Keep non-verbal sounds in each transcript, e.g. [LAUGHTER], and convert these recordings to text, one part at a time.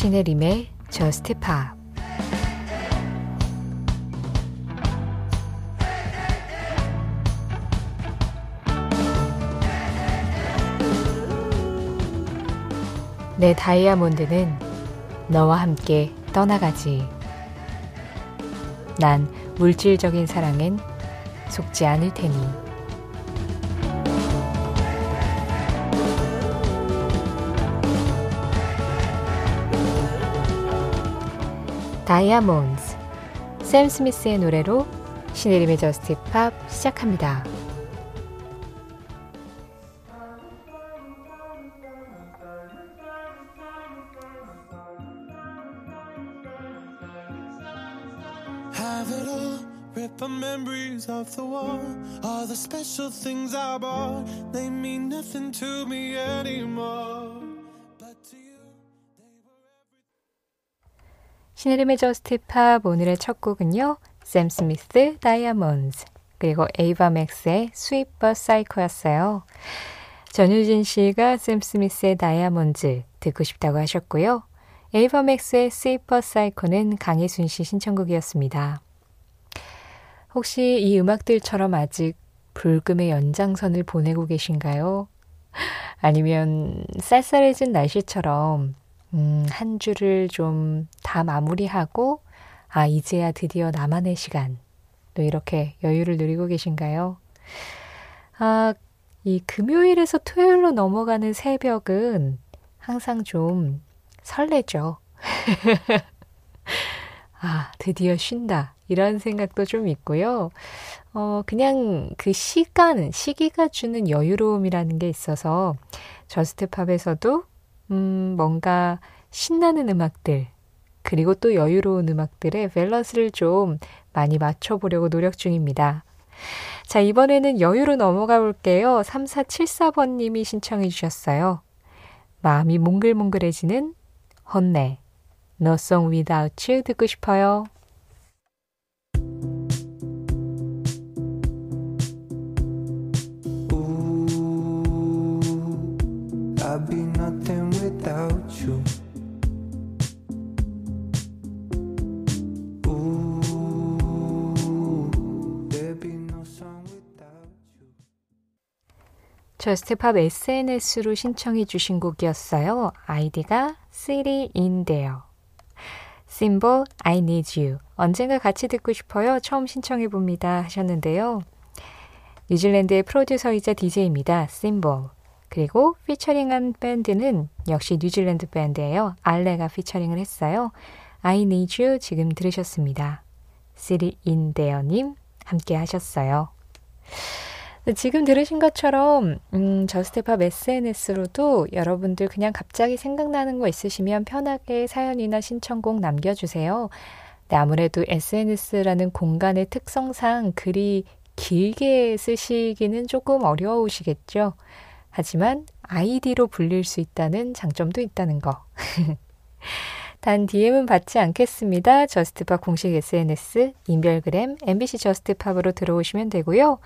신혜림의 Pop 내 다이아몬드는 너와 함께 떠나가지. 난 물질적인 사랑엔 속지 않을 테니. 다이아몬드 샘 스미스의 노래로 신혜림의 저스트 팝 시작합니다. 신혜림의 저스트 팝 오늘의 첫 곡은요. 샘 스미스 Diamonds 그리고 에이바 맥스의 버 사이코였어요. 전유진 씨가 샘 스미스의 Diamonds 듣고 싶다고 하셨고요. 에이바 맥스의 Sweet but Psycho는 강혜순 씨 신청곡이었습니다. 혹시 이 음악들처럼 아직 불금의 연장선을 보내고 계신가요? 아니면 쌀쌀해진 날씨처럼 음, 한 주를 좀 다 마무리하고 아 이제야 드디어 나만의 시간 또 이렇게 여유를 누리고 계신가요? 아, 이 금요일에서 토요일로 넘어가는 새벽은 항상 좀 설레죠. [LAUGHS] 아, 드디어 쉰다. 이런 생각도 좀 있고요. 어, 그냥 그 시간, 시기가 주는 여유로움이라는 게 있어서 저스트팝에서도 음, 뭔가 신나는 음악들, 그리고 또 여유로운 음악들의 밸런스를 좀 많이 맞춰보려고 노력 중입니다. 자, 이번에는 여유로 넘어가 볼게요. 3474번님이 신청해 주셨어요. 마음이 몽글몽글해지는 혼내. No Song Without You 듣고 싶어요. 저스트팝 SNS로 신청해 주신 곡이었어요. 아이디가 There. 심볼 I Need You. 언젠가 같이 듣고 싶어요. 처음 신청해 봅니다. 하셨는데요. 뉴질랜드의 프로듀서이자 DJ입니다. 심볼. 그리고 피처링한 밴드는 역시 뉴질랜드 밴드예요. 알레가 피처링을 했어요. I Need You 지금 들으셨습니다. There님 함께 하셨어요. 지금 들으신 것처럼 음, 저스트팝 SNS로도 여러분들 그냥 갑자기 생각나는 거 있으시면 편하게 사연이나 신청곡 남겨주세요. 네, 아무래도 SNS라는 공간의 특성상 글이 길게 쓰시기는 조금 어려우시겠죠. 하지만 아이디로 불릴 수 있다는 장점도 있다는 거. [LAUGHS] 단 DM은 받지 않겠습니다. 저스트팝 공식 SNS, 인별그램, MBC 저스트팝으로 들어오시면 되고요.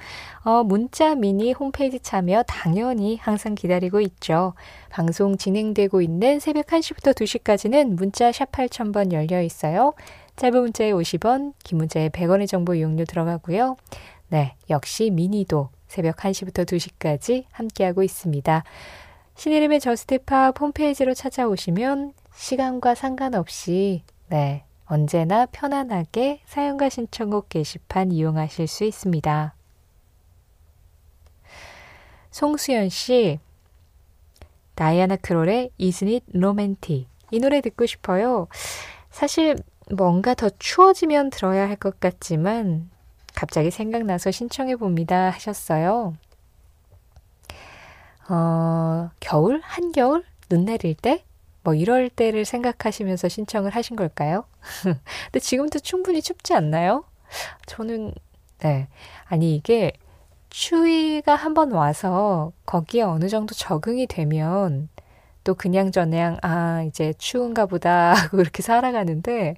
어, 문자 미니 홈페이지 참여 당연히 항상 기다리고 있죠. 방송 진행되고 있는 새벽 1시부터 2시까지는 문자 샵 8000번 열려 있어요. 짧은 문자에 50원, 긴 문자에 100원의 정보 이용료 들어가고요. 네, 역시 미니도 새벽 1시부터 2시까지 함께하고 있습니다. 신혜림의 저스트팝 홈페이지로 찾아오시면 시간과 상관없이 네, 언제나 편안하게 사연과 신청곡 게시판 이용하실 수 있습니다. 송수연 씨, 다이아나 크롤의 Isn't It Romantic 이 노래 듣고 싶어요. 사실 뭔가 더 추워지면 들어야 할 것 같지만 갑자기 생각나서 신청해 봅니다 하셨어요. 어, 겨울? 한겨울? 눈 내릴 때? 뭐 이럴 때를 생각하시면서 신청을 하신 걸까요? [LAUGHS] 근데 지금도 충분히 춥지 않나요? 저는, 네. 아니, 이게 추위가 한번 와서 거기에 어느 정도 적응이 되면 또 그냥 저냥, 아, 이제 추운가 보다 [LAUGHS] 하고 이렇게 살아가는데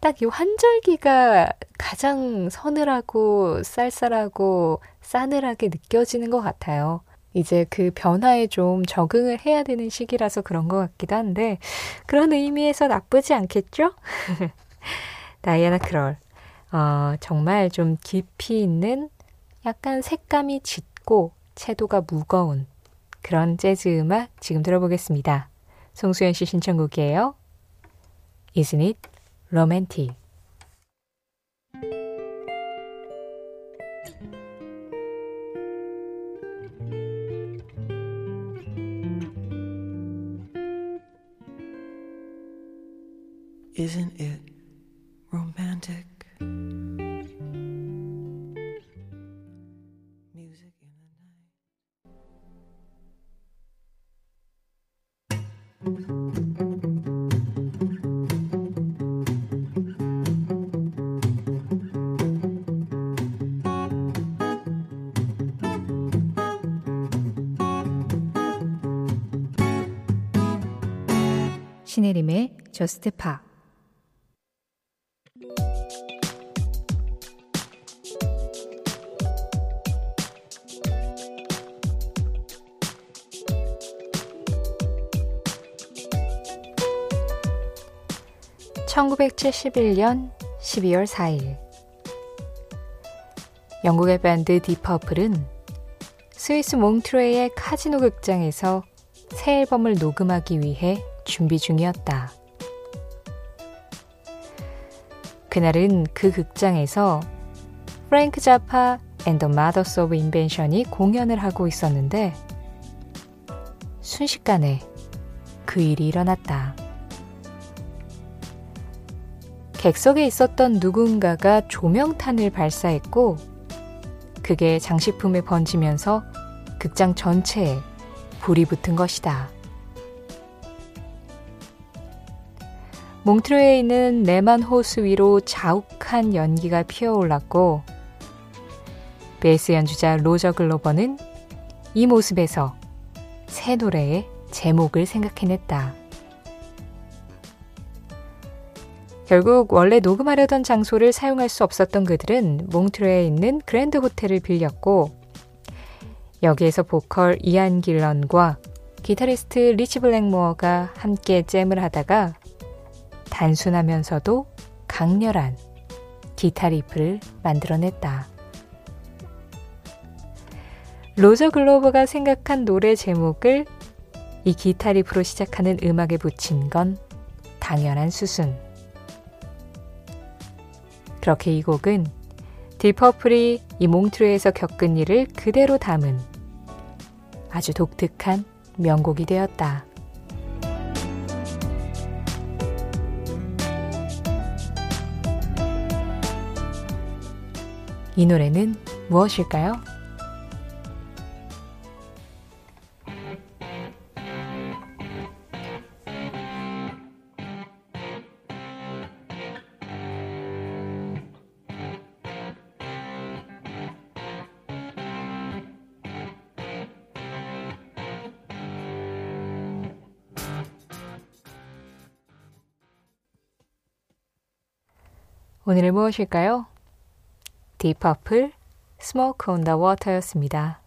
딱 이 환절기가 가장 서늘하고 쌀쌀하고 싸늘하게 느껴지는 것 같아요. 이제 그 변화에 좀 적응을 해야 되는 시기라서 그런 것 같기도 한데, 그런 의미에서 나쁘지 않겠죠? [LAUGHS] 다이아나 크롤. 어, 정말 좀 깊이 있는 약간 색감이 짙고 채도가 무거운 그런 재즈 음악 지금 들어보겠습니다. 송수연 씨 신청곡이에요. Isn't it romantic? Isn't it romantic? Music in the. 신혜림의 저스트 파 1971년 12월 4일 영국의 밴드 디퍼플은 스위스 몽트레의 카지노 극장에서 새 앨범을 녹음하기 위해 준비 중이었다. 그날은 그 극장에서 프랭크 자파 앤 더 마더스 오브 인벤션이 공연을 하고 있었는데 순식간에 그 일이 일어났다. 객석에 있었던 누군가가 조명탄을 발사했고 그게 장식품에 번지면서 극장 전체에 불이 붙은 것이다. 몽트로에 있는 네만 호수 위로 자욱한 연기가 피어올랐고 베이스 연주자 로저 글로버는 이 모습에서 새 노래의 제목을 생각해냈다. 결국 원래 녹음하려던 장소를 사용할 수 없었던 그들은 몽트레에 있는 그랜드 호텔을 빌렸고 여기에서 보컬 이안 길런과 기타리스트 리치 블랙모어가 함께 jam을 하다가 단순하면서도 강렬한 기타 riff를 만들어냈다. 로저 글로버가 생각한 노래 제목을 이 기타 riff로 시작하는 음악에 붙인 건 당연한 수순. 그렇게 이 곡은 딜퍼플이 이 몽트루에서 겪은 일을 그대로 담은 아주 독특한 명곡이 되었다. 이 노래는 무엇일까요? 오늘은 무엇일까요? 딥 퍼플 Smoke on the Water였습니다.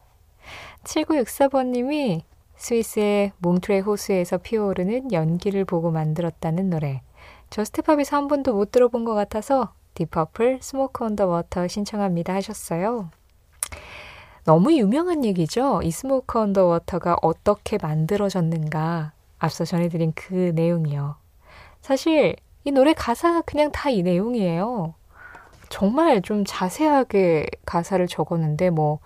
7964번님이 스위스의 몽트레 호수에서 피어오르는 연기를 보고 만들었다는 노래. 저스트팝에서 한 번도 못 들어본 것 같아서 딥 퍼플 Smoke on the Water 신청합니다 하셨어요. 너무 유명한 얘기죠. 이 Smoke on the Water가 어떻게 만들어졌는가 앞서 전해드린 그 내용이요. 사실 이 노래 가사가 그냥 다 이 내용이에요. 정말 좀 자세하게 가사를 적었는데 뭐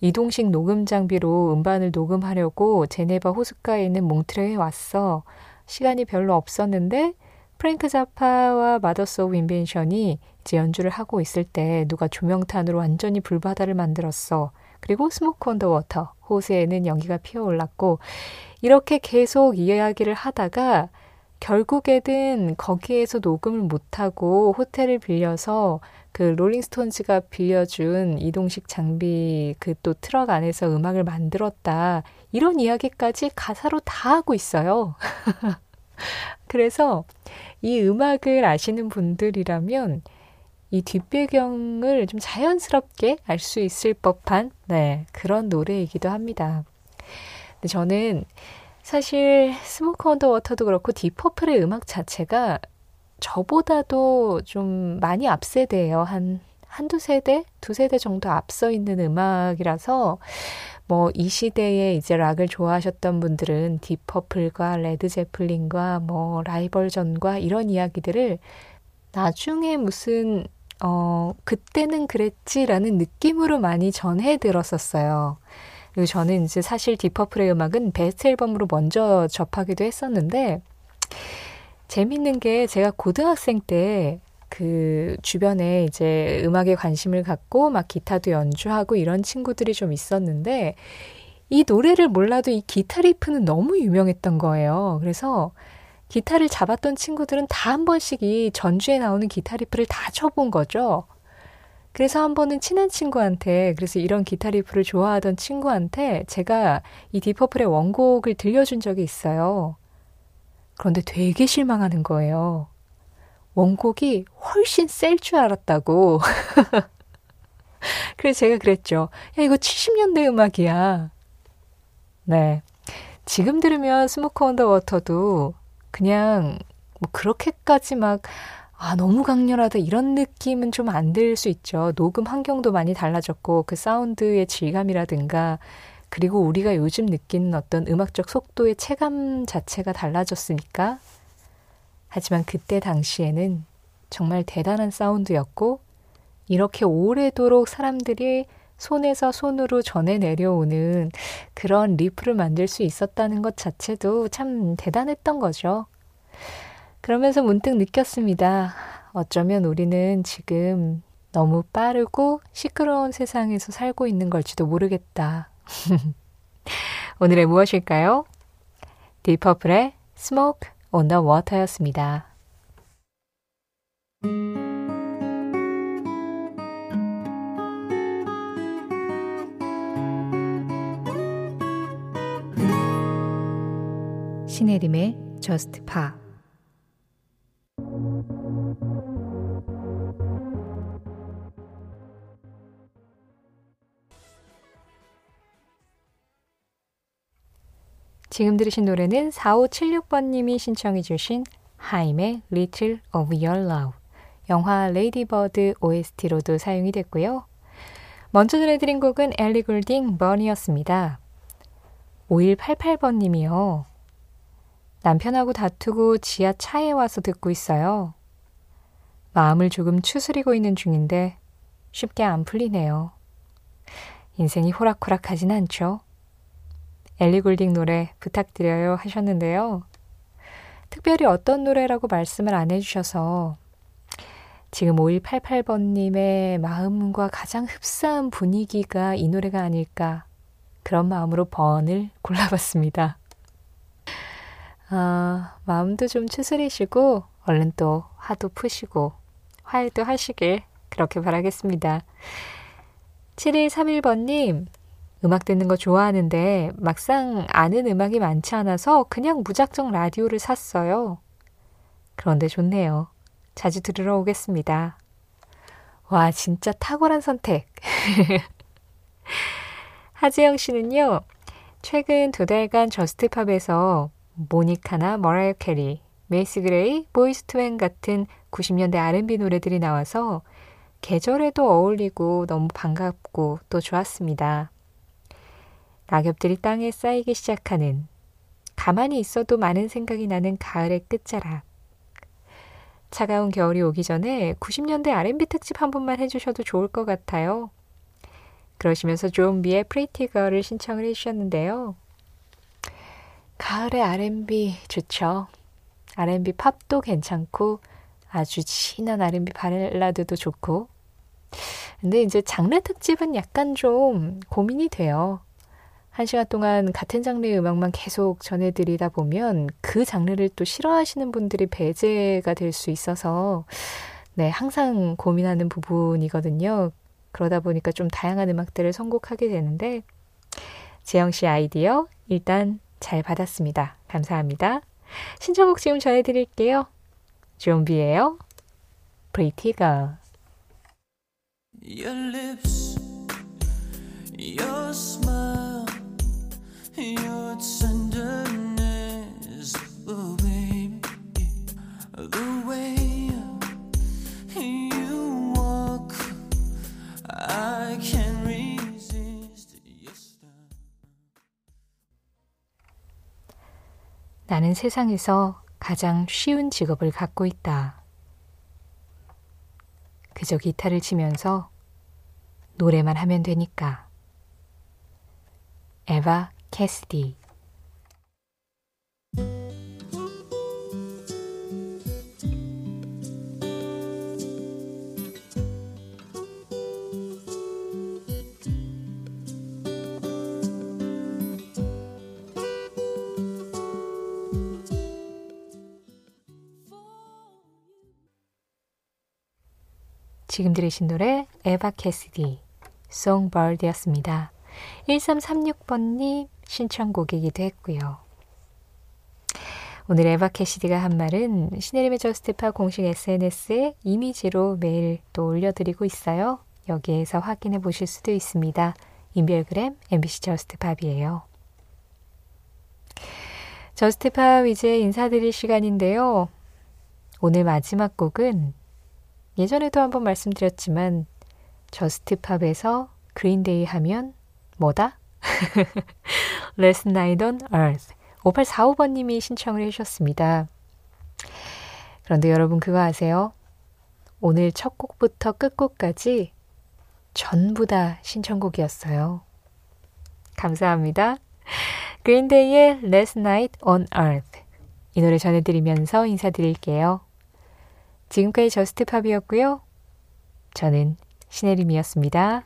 이동식 녹음 장비로 음반을 녹음하려고 제네바 호숫가에 있는 몽트뢰에 왔어. 시간이 별로 없었는데 Frank Zappa와 Mothers of Invention이 이제 연주를 하고 있을 때 누가 조명탄으로 완전히 불바다를 만들었어. 그리고 Smoke on the Water 호수에는 연기가 피어올랐고 이렇게 계속 이야기를 하다가 결국에는 거기에서 녹음을 못하고 호텔을 빌려서 그 롤링스톤즈가 빌려준 이동식 장비 그 또 트럭 안에서 음악을 만들었다. 이런 이야기까지 가사로 다 하고 있어요. [LAUGHS] 그래서 이 음악을 아시는 분들이라면 이 뒷배경을 좀 자연스럽게 알 수 있을 법한 네, 그런 노래이기도 합니다. 근데 저는 사실 Smoke on the Water도 그렇고 Deep Purple의 음악 자체가 저보다도 좀 많이 앞세대예요. 한 한두 세대, 두 세대 정도 앞서 있는 음악이라서 뭐 이 시대에 이제 락을 좋아하셨던 분들은 Deep Purple과 Led Zeppelin과 뭐 라이벌전과 이런 이야기들을 나중에 무슨 어 그때는 그랬지라는 느낌으로 많이 전해 들었었어요. 그리고 저는 이제 사실 Deep Purple의 음악은 베스트 앨범으로 먼저 접하기도 했었는데 재밌는 게 제가 고등학생 때 그 주변에 이제 음악에 관심을 갖고 막 기타도 연주하고 이런 친구들이 좀 있었는데 이 노래를 몰라도 이 기타 리프는 너무 유명했던 거예요. 그래서 기타를 잡았던 친구들은 다 한 번씩 이 전주에 나오는 기타 리프를 다 쳐본 거죠. 그래서 한 번은 친한 친구한테, 그래서 이런 기타 리프를 좋아하던 친구한테 제가 이 Deep Purple의 원곡을 들려준 적이 있어요. 그런데 되게 실망하는 거예요. 원곡이 훨씬 셀 줄 알았다고. [LAUGHS] 그래서 제가 그랬죠. 야, 이거 70년대 음악이야. 네. 지금 들으면 Smoke on the Water도 그냥 뭐 그렇게까지 막 아, 너무 강렬하다 이런 느낌은 좀 안 들 수 있죠. 녹음 환경도 많이 달라졌고 그 사운드의 질감이라든가 그리고 우리가 요즘 느끼는 어떤 음악적 속도의 체감 자체가 달라졌으니까. 하지만 그때 당시에는 정말 대단한 사운드였고, 이렇게 오래도록 사람들이 손에서 손으로 전해 내려오는 그런 리프를 만들 수 있었다는 것 자체도 참 대단했던 거죠. 그러면서 문득 느꼈습니다. 어쩌면 우리는 지금 너무 빠르고 시끄러운 세상에서 살고 있는 걸지도 모르겠다. [LAUGHS] 오늘의 무엇일까요? 디퍼플의 Smoke on the Water였습니다. 신혜림의 Just Pop 지금 들으신 노래는 4576번님이 신청해 주신 HAIM의 Little of Your Love 영화 Lady Bird OST로도 사용이 됐고요. 먼저 들려드린 곡은 엘리 굴딩 Burn이었습니다. 5188번님이요. 남편하고 다투고 지하 차에 와서 듣고 있어요. 마음을 조금 추스리고 있는 중인데 쉽게 안 풀리네요. 인생이 호락호락하진 않죠. 엘리 골딩 노래 부탁드려요 하셨는데요. 특별히 어떤 노래라고 말씀을 안 해주셔서 지금 5188번님의 마음과 가장 흡사한 분위기가 이 노래가 아닐까 그런 마음으로 번을 골라봤습니다. 아, 마음도 좀 추스리시고 얼른 또 화도 푸시고 화해도 하시길 그렇게 바라겠습니다. 7131번님, 음악 듣는 거 좋아하는데 막상 아는 음악이 많지 않아서 그냥 무작정 라디오를 샀어요. 그런데 좋네요. 자주 들으러 오겠습니다. 와, 진짜 탁월한 선택. [LAUGHS] 하재영 씨는요, 최근 두 달간 Just Pop에서 모니카나 머라이어 캐리, 메이시 그레이, Boyz II Men 같은 90년대 R&B 노래들이 나와서 계절에도 어울리고 너무 반갑고 또 좋았습니다. 낙엽들이 땅에 쌓이기 시작하는 가만히 있어도 많은 생각이 나는 가을의 끝자락. 차가운 겨울이 오기 전에 90년대 R&B 특집 한 번만 해주셔도 좋을 것 같아요. 그러시면서 Jon B의 Pretty Girl을 신청을 해주셨는데요. 가을의 R&B 좋죠. R&B 팝도 괜찮고 아주 진한 R&B 발라드도 좋고. 근데 이제 장르 특집은 약간 좀 고민이 돼요. 한 시간 동안 같은 장르의 음악만 계속 전해드리다 보면 그 장르를 또 싫어하시는 분들이 배제가 될 수 있어서 네, 항상 고민하는 부분이거든요. 그러다 보니까 좀 다양한 음악들을 선곡하게 되는데 재영 씨 아이디어 일단 잘 받았습니다. 감사합니다. 신청곡 지금 전해드릴게요. Jon B예요. Pretty Girl Your lips, Your tenderness, oh baby, the way you walk, I can't resist. Yes, 나는 세상에서 가장 쉬운 직업을 갖고 있다. 그저 기타를 치면서 노래만 하면 되니까. 에바 캐시디 지금 들으신 노래 에바 캐시디 Songbird였습니다. 1336번님 신청곡이기도 했고요. 오늘 에바 캐시디가 한 말은 신혜림의 Just Pop 공식 SNS에 이미지로 매일 또 올려드리고 있어요. 여기에서 확인해 보실 수도 있습니다. 인별그램 MBC Just Pop이에요. Just Pop 이제 인사드릴 시간인데요. 오늘 마지막 곡은 예전에도 한번 말씀드렸지만 저스트팝에서 그린데이 하면 뭐다? [LAUGHS] Last Night on Earth 5845번님이 신청을 해주셨습니다. 그런데 여러분 그거 아세요? 오늘 첫 곡부터 끝곡까지 전부 다 신청곡이었어요. 감사합니다. 그린데이의 Last Night on Earth 이 노래 전해드리면서 인사드릴게요. 지금까지 저스트팝이었고요. 저는 신혜림이었습니다.